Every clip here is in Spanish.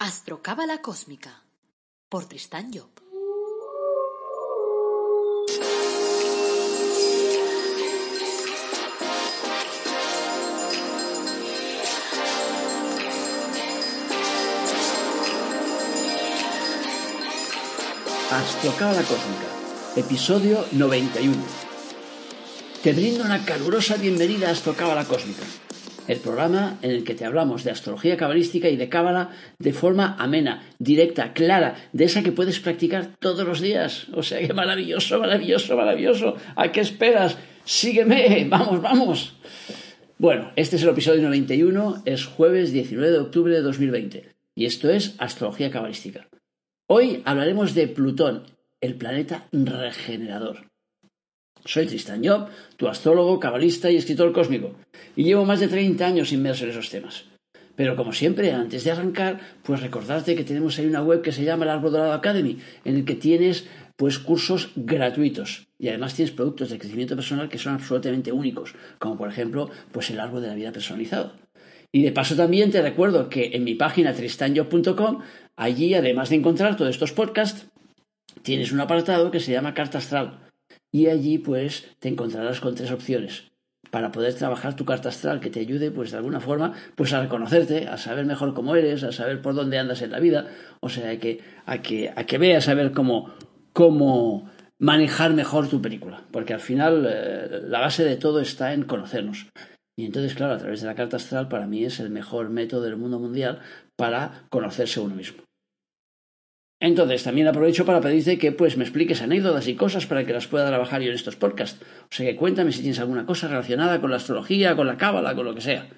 Astrocábala Cósmica por Tristán Job. Astrocábala Cósmica, episodio 91. Te brindo una calurosa bienvenida a Astrocábala Cósmica, el programa en el que te hablamos de astrología cabalística y de cábala de forma amena, directa, clara, de esa que puedes practicar todos los días. O sea que maravilloso, maravilloso, maravilloso. ¿A qué esperas? Sígueme, vamos, vamos. Bueno, este es el episodio 91, es jueves 19 de octubre de 2020 y esto es astrología cabalística. Hoy hablaremos de Plutón, el planeta regenerador. Soy Tristan Job, tu astrólogo, cabalista y escritor cósmico, y llevo más de 30 años inmerso en esos temas. Pero como siempre, antes de arrancar, pues recordarte que tenemos ahí una web que se llama el Árbol Dorado Academy, en el que tienes pues cursos gratuitos y además tienes productos de crecimiento personal que son absolutamente únicos, como por ejemplo, pues el árbol de la vida personalizado. Y de paso también te recuerdo que en mi página tristanjob.com, allí además de encontrar todos estos podcasts, tienes un apartado que se llama Carta Astral y allí pues te encontrarás con tres opciones para poder trabajar tu carta astral que te ayude pues de alguna forma pues a reconocerte, a saber mejor cómo eres, a saber por dónde andas en la vida, o sea, que, a, que, a que veas a ver cómo, cómo manejar mejor tu película, porque al final eh, la base de todo está en conocernos. Y entonces, claro, a través de la carta astral para mí es el mejor método del mundo mundial para conocerse uno mismo. Entonces, también aprovecho para pedirte que pues me expliques anécdotas y cosas para que las pueda trabajar yo en estos podcasts. O sea que cuéntame si tienes alguna cosa relacionada con la astrología, con la cábala, con lo que sea.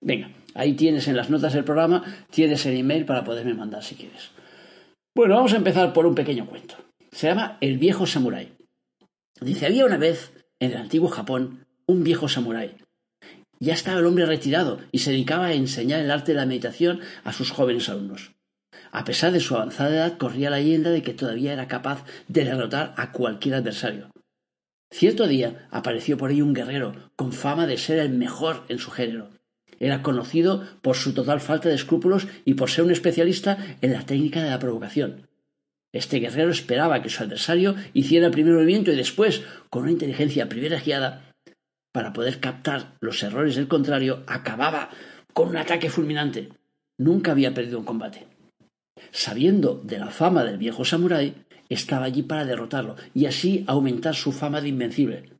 Venga, ahí tienes en las notas del programa, tienes el email para poderme mandar si quieres. Bueno, vamos a empezar por un pequeño cuento. Se llama El viejo samurái. Dice, había una vez en el antiguo Japón un viejo samurái. Ya estaba el hombre retirado y se dedicaba a enseñar el arte de la meditación a sus jóvenes alumnos. A pesar de su avanzada edad, corría la leyenda de que todavía era capaz de derrotar a cualquier adversario. Cierto día apareció por ahí un guerrero con fama de ser el mejor en su género. Era conocido por su total falta de escrúpulos y por ser un especialista en la técnica de la provocación. Este guerrero esperaba que su adversario hiciera el primer movimiento y después, con una inteligencia privilegiada, para poder captar los errores del contrario, acababa con un ataque fulminante. Nunca había perdido un combate. Sabiendo de la fama del viejo samurái, estaba allí para derrotarlo y así aumentar su fama de invencible.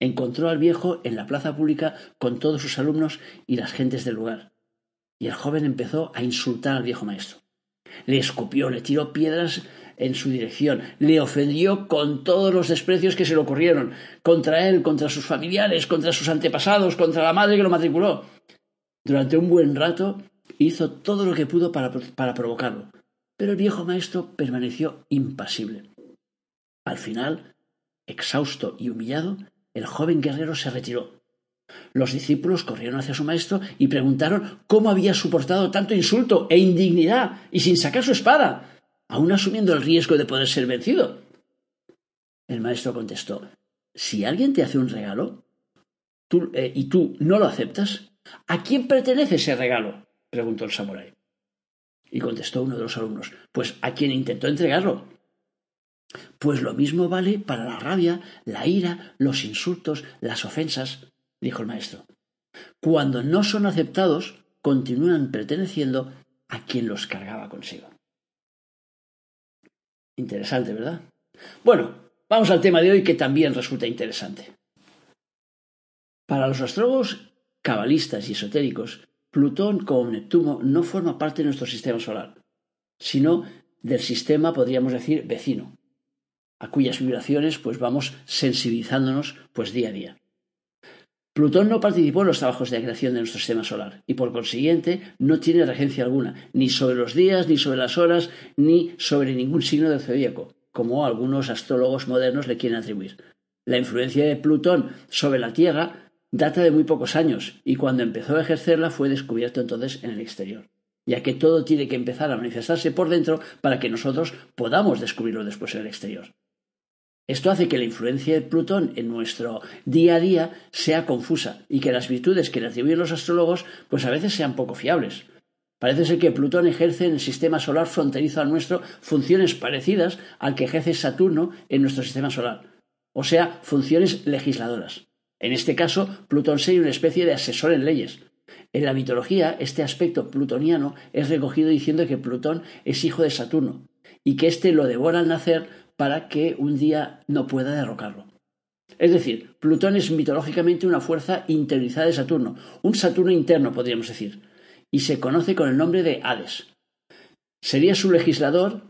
Encontró al viejo en la plaza pública con todos sus alumnos y las gentes del lugar. Y el joven empezó a insultar al viejo maestro. Le escupió, le tiró piedras en su dirección, le ofendió con todos los desprecios que se le ocurrieron, contra él, contra sus familiares, contra sus antepasados, contra la madre que lo matriculó. Durante un buen rato hizo todo lo que pudo para, para provocarlo, pero el viejo maestro permaneció impasible. Al final, exhausto y humillado, el joven guerrero se retiró. Los discípulos corrieron hacia su maestro y preguntaron cómo había soportado tanto insulto e indignidad y sin sacar su espada, aun asumiendo el riesgo de poder ser vencido. El maestro contestó Si alguien te hace un regalo tú, eh, y tú no lo aceptas, ¿a quién pertenece ese regalo? Preguntó el samurái. Y contestó uno de los alumnos Pues a quien intentó entregarlo. Pues lo mismo vale para la rabia, la ira, los insultos, las ofensas, dijo el maestro. Cuando no son aceptados, continúan perteneciendo a quien los cargaba consigo. Interesante, ¿verdad? Bueno, vamos al tema de hoy que también resulta interesante. Para los astrólogos cabalistas y esotéricos, Plutón como Neptuno no forma parte de nuestro sistema solar, sino del sistema, podríamos decir, vecino, a cuyas vibraciones pues vamos sensibilizándonos pues día a día. Plutón no participó en los trabajos de creación de nuestro sistema solar y por consiguiente no tiene regencia alguna, ni sobre los días, ni sobre las horas, ni sobre ningún signo del zodíaco, como algunos astrólogos modernos le quieren atribuir. La influencia de Plutón sobre la Tierra data de muy pocos años y cuando empezó a ejercerla fue descubierto entonces en el exterior, ya que todo tiene que empezar a manifestarse por dentro para que nosotros podamos descubrirlo después en el exterior. Esto hace que la influencia de Plutón en nuestro día a día sea confusa y que las virtudes que le atribuyen los astrólogos pues a veces sean poco fiables. Parece ser que Plutón ejerce en el sistema solar fronterizo al nuestro funciones parecidas al que ejerce Saturno en nuestro sistema solar, o sea, funciones legisladoras. En este caso, Plutón sería una especie de asesor en leyes. En la mitología, este aspecto plutoniano es recogido diciendo que Plutón es hijo de Saturno y que éste lo devora al nacer para que un día no pueda derrocarlo. Es decir, Plutón es mitológicamente una fuerza interiorizada de Saturno, un Saturno interno, podríamos decir, y se conoce con el nombre de Hades. Sería su legislador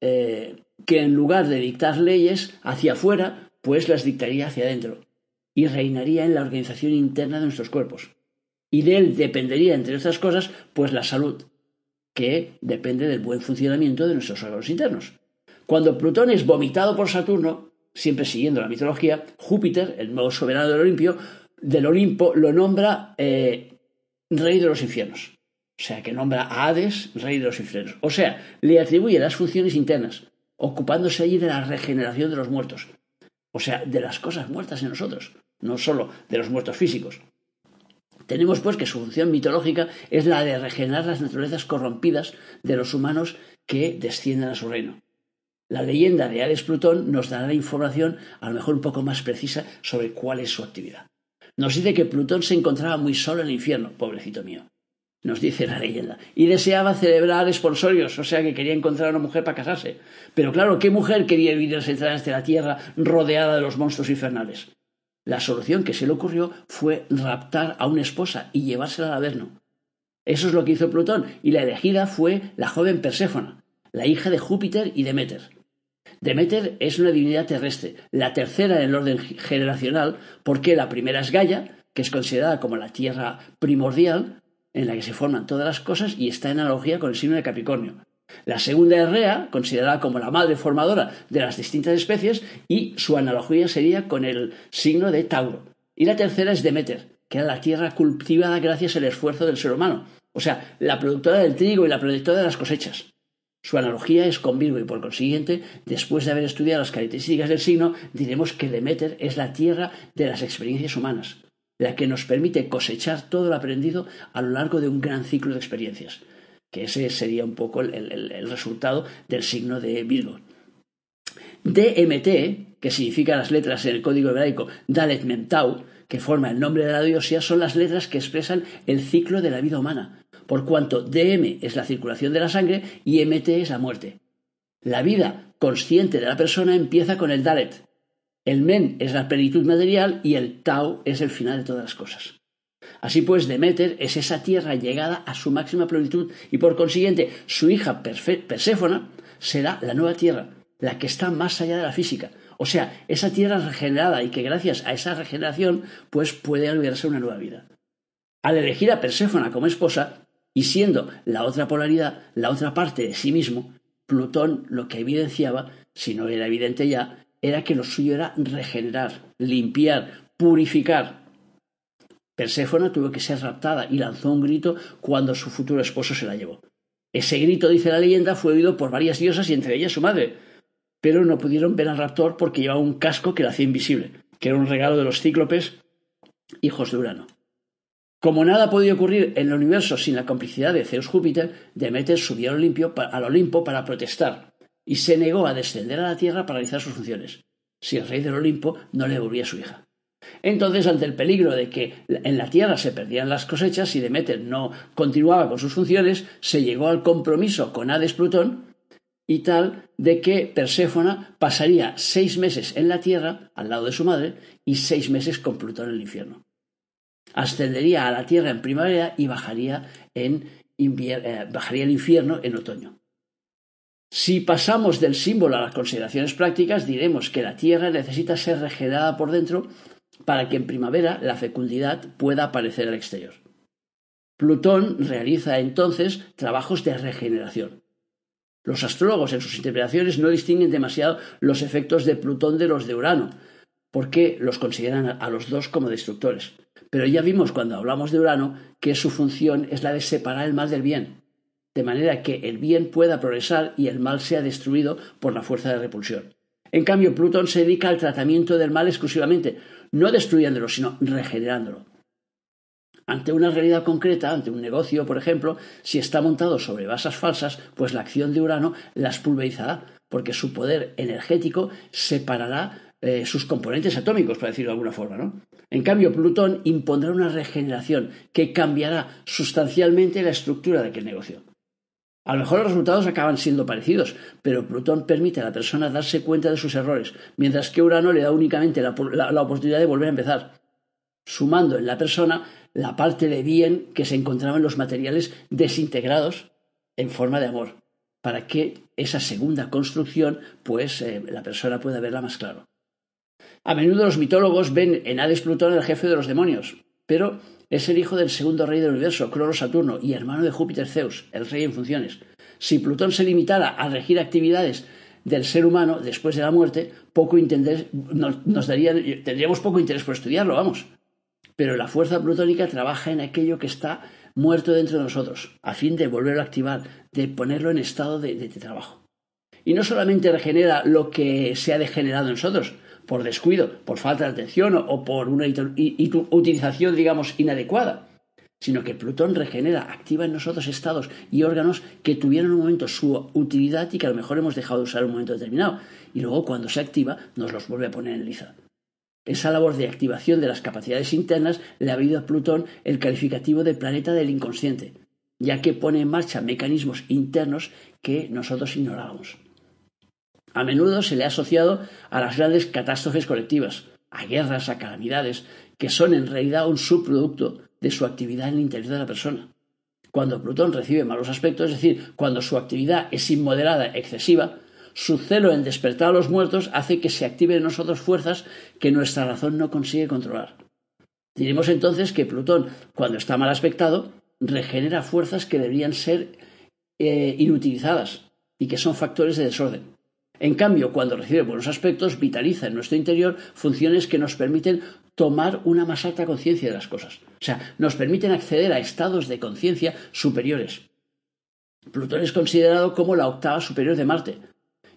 eh, que en lugar de dictar leyes hacia afuera, pues las dictaría hacia adentro, y reinaría en la organización interna de nuestros cuerpos. Y de él dependería, entre otras cosas, pues la salud, que depende del buen funcionamiento de nuestros órganos internos. Cuando Plutón es vomitado por Saturno, siempre siguiendo la mitología, Júpiter, el nuevo soberano del Olimpio, del Olimpo, lo nombra eh, rey de los infiernos. O sea, que nombra a Hades rey de los infiernos. O sea, le atribuye las funciones internas, ocupándose allí de la regeneración de los muertos. O sea, de las cosas muertas en nosotros, no solo de los muertos físicos. Tenemos pues que su función mitológica es la de regenerar las naturalezas corrompidas de los humanos que descienden a su reino. La leyenda de Hades Plutón nos dará la información a lo mejor un poco más precisa sobre cuál es su actividad. Nos dice que Plutón se encontraba muy solo en el infierno, pobrecito mío. Nos dice la leyenda. Y deseaba celebrar esponsorios, o sea que quería encontrar a una mujer para casarse. Pero claro, ¿qué mujer quería vivir entradas de la tierra rodeada de los monstruos infernales? La solución que se le ocurrió fue raptar a una esposa y llevársela al Averno. Eso es lo que hizo Plutón, y la elegida fue la joven Perséfona, la hija de Júpiter y Deméter. Deméter es una divinidad terrestre, la tercera en el orden generacional, porque la primera es Gaia, que es considerada como la tierra primordial, en la que se forman todas las cosas y está en analogía con el signo de Capricornio. La segunda es Rea, considerada como la madre formadora de las distintas especies, y su analogía sería con el signo de Tauro. Y la tercera es Deméter, que era la tierra cultivada gracias al esfuerzo del ser humano, o sea, la productora del trigo y la productora de las cosechas. Su analogía es con Virgo y por consiguiente, después de haber estudiado las características del signo, diremos que Deméter es la tierra de las experiencias humanas, la que nos permite cosechar todo lo aprendido a lo largo de un gran ciclo de experiencias, que ese sería un poco el, resultado del signo de Virgo. DMT, que significa las letras en el código hebraico Dalet Memtau, que forma el nombre de la diosa, son las letras que expresan el ciclo de la vida humana, por cuanto DM es la circulación de la sangre y MT es la muerte. La vida consciente de la persona empieza con el Dalet. El Men es la plenitud material y el Tau es el final de todas las cosas. Así pues, Demeter es esa tierra llegada a su máxima plenitud y por consiguiente su hija Perséfona será la nueva tierra, la que está más allá de la física. O sea, esa tierra regenerada y que gracias a esa regeneración pues puede albergarse una nueva vida. Al elegir a Perséfona como esposa, y siendo la otra polaridad, la otra parte de sí mismo, Plutón lo que evidenciaba, si no era evidente ya, era que lo suyo era regenerar, limpiar, purificar. Perséfona tuvo que ser raptada y lanzó un grito cuando su futuro esposo se la llevó. Ese grito, dice la leyenda, fue oído por varias diosas y entre ellas su madre, pero no pudieron ver al raptor porque llevaba un casco que la hacía invisible, que era un regalo de los cíclopes, hijos de Urano. Como nada podía ocurrir en el universo sin la complicidad de Zeus Júpiter, Demeter subió al, al Olimpo para protestar y se negó a descender a la tierra para realizar sus funciones, si el rey del Olimpo no le devolvía a su hija. Entonces, ante el peligro de que en la tierra se perdían las cosechas y Demeter no continuaba con sus funciones, se llegó al compromiso con Hades Plutón y tal de que Perséfona pasaría seis meses en la tierra, al lado de su madre, y seis meses con Plutón en el infierno ascendería a la tierra en primavera y bajaría, en eh, bajaría infierno en otoño. Si pasamos del símbolo a las consideraciones prácticas, diremos que la tierra necesita ser regenerada por dentro para que en primavera la fecundidad pueda aparecer al exterior. Plutón realiza entonces trabajos de regeneración. Los astrólogos en sus interpretaciones no distinguen demasiado los efectos de Plutón de los de Urano, porque los consideran a los dos como destructores. Pero ya vimos cuando hablamos de Urano que su función es la de separar el mal del bien, de manera que el bien pueda progresar y el mal sea destruido por la fuerza de repulsión. En cambio, Plutón se dedica al tratamiento del mal exclusivamente, no destruyéndolo, sino regenerándolo. Ante una realidad concreta, ante un negocio, por ejemplo, si está montado sobre bases falsas, pues la acción de Urano las pulverizará, porque su poder energético separará eh, sus componentes atómicos, para decirlo de alguna forma. ¿no? En cambio, Plutón impondrá una regeneración que cambiará sustancialmente la estructura de aquel negocio. A lo mejor los resultados acaban siendo parecidos, pero Plutón permite a la persona darse cuenta de sus errores, mientras que Urano le da únicamente la, oportunidad de volver a empezar, sumando en la persona la parte de bien que se encontraba en los materiales desintegrados en forma de amor, para que esa segunda construcción, pues eh, la persona pueda verla más claro. A menudo los mitólogos ven en Hades Plutón el jefe de los demonios, pero es el hijo del segundo rey del universo, Cronos Saturno, y hermano de Júpiter Zeus, el rey en funciones. Si Plutón se limitara a regir actividades del ser humano después de la muerte, poco nos, tendríamos poco interés por estudiarlo, vamos. Pero la fuerza plutónica trabaja en aquello que está muerto dentro de nosotros, a fin de volverlo a activar, de ponerlo en estado de trabajo. Y no solamente regenera lo que se ha degenerado en nosotros, por descuido, por falta de atención o, por una utilización, digamos, inadecuada, sino que Plutón regenera, activa en nosotros estados y órganos que tuvieron un momento su utilidad y que a lo mejor hemos dejado de usar en un momento determinado, y luego cuando se activa nos los vuelve a poner en liza. Esa labor de activación de las capacidades internas le ha habido a Plutón el calificativo de planeta del inconsciente, ya que pone en marcha mecanismos internos que nosotros ignorábamos. A menudo se le ha asociado a las grandes catástrofes colectivas, a guerras, a calamidades, que son en realidad un subproducto de su actividad en el interior de la persona. Cuando Plutón recibe malos aspectos, es decir, cuando su actividad es inmoderada, excesiva, su celo en despertar a los muertos hace que se activen en nosotros fuerzas que nuestra razón no consigue controlar. Diremos entonces que Plutón, cuando está mal aspectado, regenera fuerzas que deberían ser eh, inutilizadas y que son factores de desorden. En cambio, cuando recibe buenos aspectos, vitaliza en nuestro interior funciones que nos permiten tomar una más alta conciencia de las cosas. O sea, nos permiten acceder a estados de conciencia superiores. Plutón es considerado como la octava superior de Marte.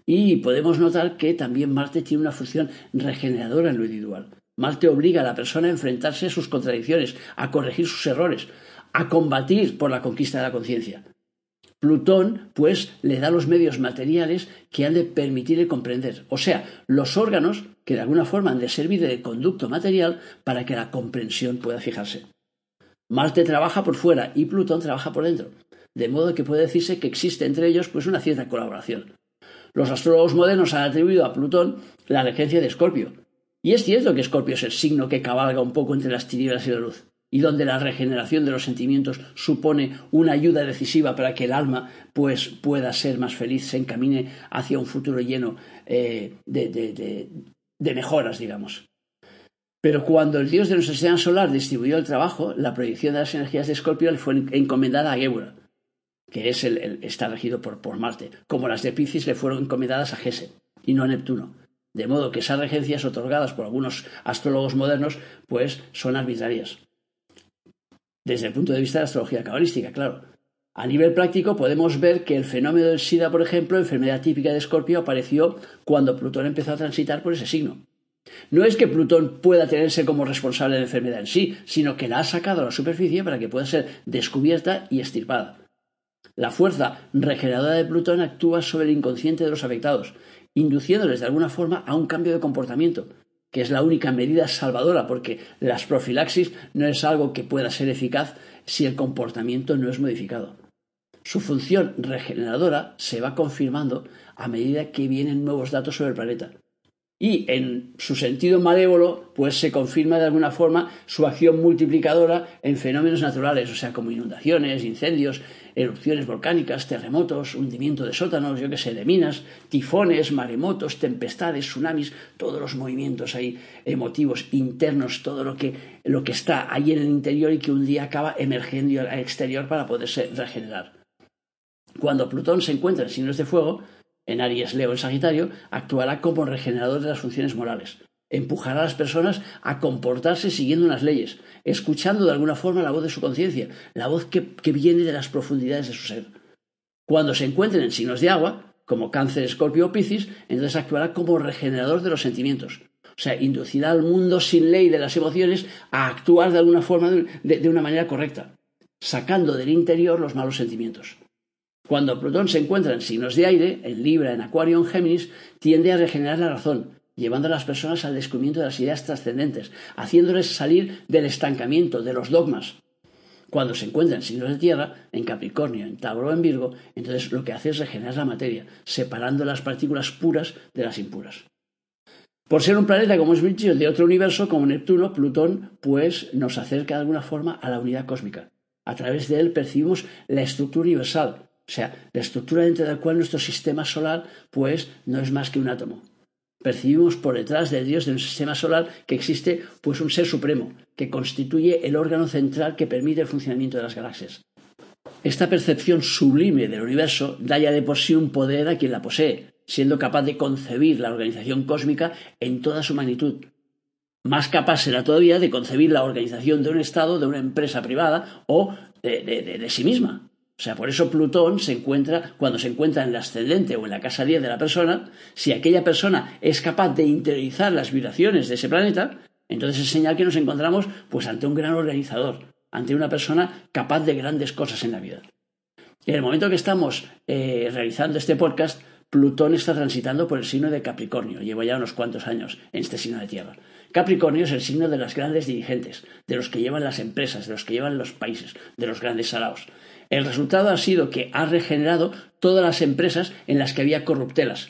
Y podemos notar que también Marte tiene una función regeneradora en lo individual. Marte obliga a la persona a enfrentarse a sus contradicciones, a corregir sus errores, a combatir por la conquista de la conciencia. Plutón, pues, le da los medios materiales que han de permitirle comprender, o sea, los órganos que de alguna forma han de servir de conducto material para que la comprensión pueda fijarse. Marte trabaja por fuera y Plutón trabaja por dentro, de modo que puede decirse que existe entre ellos pues una cierta colaboración. Los astrólogos modernos han atribuido a Plutón la regencia de Escorpio, y es cierto que Escorpio es el signo que cabalga un poco entre las tinieblas y la luz y donde la regeneración de los sentimientos supone una ayuda decisiva para que el alma pues, pueda ser más feliz, se encamine hacia un futuro lleno eh, de, mejoras, digamos. Pero cuando el dios de nuestro sistema solar distribuyó el trabajo, la proyección de las energías de Escorpio le fue encomendada a Gebra, que es el, está regido por, por, Marte, como las de Piscis le fueron encomendadas a Gese y no a Neptuno. De modo que esas regencias otorgadas por algunos astrólogos modernos, pues son arbitrarias desde el punto de vista de la astrología cabalística, claro. A nivel práctico podemos ver que el fenómeno del SIDA, por ejemplo, enfermedad típica de Escorpio, apareció cuando Plutón empezó a transitar por ese signo. No es que Plutón pueda tenerse como responsable de la enfermedad en sí, sino que la ha sacado a la superficie para que pueda ser descubierta y estirpada. La fuerza regeneradora de Plutón actúa sobre el inconsciente de los afectados, induciéndoles de alguna forma a un cambio de comportamiento, que es la única medida salvadora, porque las profilaxis no es algo que pueda ser eficaz si el comportamiento no es modificado. Su función regeneradora se va confirmando a medida que vienen nuevos datos sobre el planeta. Y en su sentido malévolo, pues se confirma de alguna forma su acción multiplicadora en fenómenos naturales, o sea, como inundaciones, incendios, erupciones volcánicas, terremotos, hundimiento de sótanos, yo qué sé, de minas, tifones, maremotos, tempestades, tsunamis, todos los movimientos ahí emotivos internos, todo lo que, lo que está ahí en el interior y que un día acaba emergiendo al exterior para poderse regenerar. Cuando Plutón se encuentra en signos de fuego, en Aries, Leo, en Sagitario, actuará como regenerador de las funciones morales empujará a las personas a comportarse siguiendo unas leyes, escuchando de alguna forma la voz de su conciencia, la voz que, viene de las profundidades de su ser. Cuando se encuentren en signos de agua, como cáncer, escorpio o piscis, entonces actuará como regenerador de los sentimientos. O sea, inducirá al mundo sin ley de las emociones a actuar de alguna forma, de, una manera correcta, sacando del interior los malos sentimientos. Cuando Plutón se encuentra en signos de aire, en Libra, en Acuario, en Géminis, tiende a regenerar la razón, llevando a las personas al descubrimiento de las ideas trascendentes, haciéndoles salir del estancamiento, de los dogmas. Cuando se encuentra en signos de tierra, en Capricornio, en Tauro o en Virgo, entonces lo que hace es regenerar la materia, separando las partículas puras de las impuras. Por ser un planeta como es Virgil de otro universo, como Neptuno, Plutón, pues nos acerca de alguna forma a la unidad cósmica. A través de él percibimos la estructura universal, o sea, la estructura dentro de la cual nuestro sistema solar, pues, no es más que un átomo. Percibimos por detrás de Dios, de un sistema solar, que existe, pues, un ser supremo, que constituye el órgano central que permite el funcionamiento de las galaxias. Esta percepción sublime del universo da ya de por sí un poder a quien la posee, siendo capaz de concebir la organización cósmica en toda su magnitud. Más capaz será todavía de concebir la organización de un Estado, de una empresa privada o de, sí misma. O sea, por eso Plutón se encuentra, cuando se encuentra en el ascendente o en la casa 10 de la persona, si aquella persona es capaz de interiorizar las vibraciones de ese planeta, entonces es señal que nos encontramos pues ante un gran organizador, ante una persona capaz de grandes cosas en la vida. En el momento que estamos eh, realizando este podcast, Plutón está transitando por el signo de Capricornio, llevo ya unos cuantos años en este signo de tierra. Capricornio es el signo de las grandes dirigentes, de los que llevan las empresas, de los que llevan los países, de los grandes salados. El resultado ha sido que ha regenerado todas las empresas en las que había corruptelas.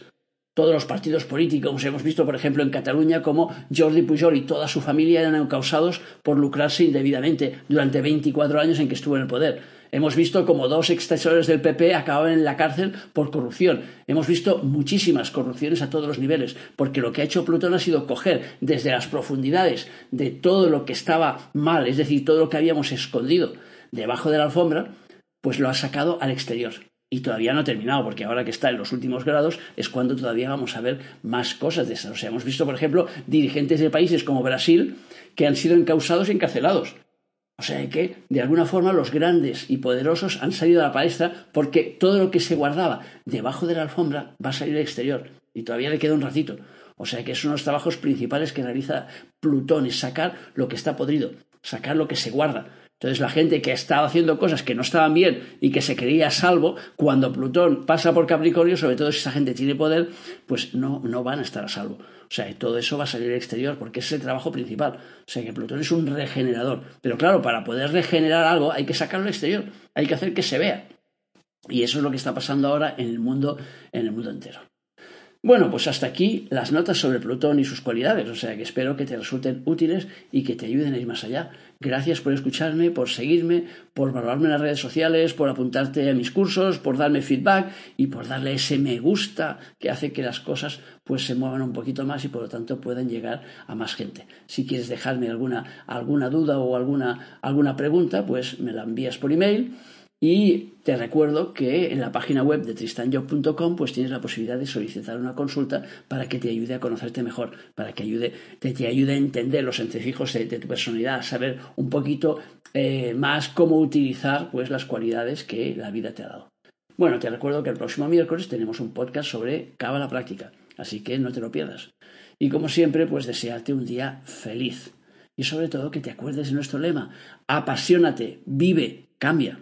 Todos los partidos políticos, hemos visto por ejemplo en Cataluña como Jordi Pujol y toda su familia eran causados por lucrarse indebidamente durante 24 años en que estuvo en el poder Hemos visto como dos extensores del PP acababan en la cárcel por corrupción. Hemos visto muchísimas corrupciones a todos los niveles, porque lo que ha hecho Plutón ha sido coger desde las profundidades de todo lo que estaba mal, es decir, todo lo que habíamos escondido debajo de la alfombra, pues lo ha sacado al exterior. Y todavía no ha terminado, porque ahora que está en los últimos grados es cuando todavía vamos a ver más cosas de esas. O sea, hemos visto, por ejemplo, dirigentes de países como Brasil que han sido encausados y encarcelados o sea que, de alguna forma, los grandes y poderosos han salido a la palestra porque todo lo que se guardaba debajo de la alfombra va a salir al exterior. Y todavía le queda un ratito. O sea que es uno de los trabajos principales que realiza Plutón, es sacar lo que está podrido, sacar lo que se guarda. Entonces la gente que estaba haciendo cosas que no estaban bien y que se creía a salvo, cuando Plutón pasa por Capricornio, sobre todo si esa gente tiene poder, pues no, no van a estar a salvo. O sea, todo eso va a salir al exterior porque es el trabajo principal. O sea, que Plutón es un regenerador. Pero claro, para poder regenerar algo hay que sacarlo al exterior, hay que hacer que se vea. Y eso es lo que está pasando ahora en el mundo, en el mundo entero. Bueno, pues hasta aquí las notas sobre Plutón y sus cualidades, o sea que espero que te resulten útiles y que te ayuden a ir más allá. Gracias por escucharme, por seguirme, por valorarme en las redes sociales, por apuntarte a mis cursos, por darme feedback y por darle ese me gusta que hace que las cosas pues se muevan un poquito más y por lo tanto puedan llegar a más gente. Si quieres dejarme alguna, alguna duda o alguna, alguna pregunta, pues me la envías por email y te recuerdo que en la página web de tristanjob.com pues tienes la posibilidad de solicitar una consulta para que te ayude a conocerte mejor, para que ayude, te, ayude a entender los entresijos de, tu personalidad, a saber un poquito eh, más cómo utilizar pues las cualidades que la vida te ha dado. Bueno, te recuerdo que el próximo miércoles tenemos un podcast sobre cábala práctica, así que no te lo pierdas. Y como siempre, pues desearte un día feliz. Y sobre todo que te acuerdes de nuestro lema, apasionate, vive, cambia.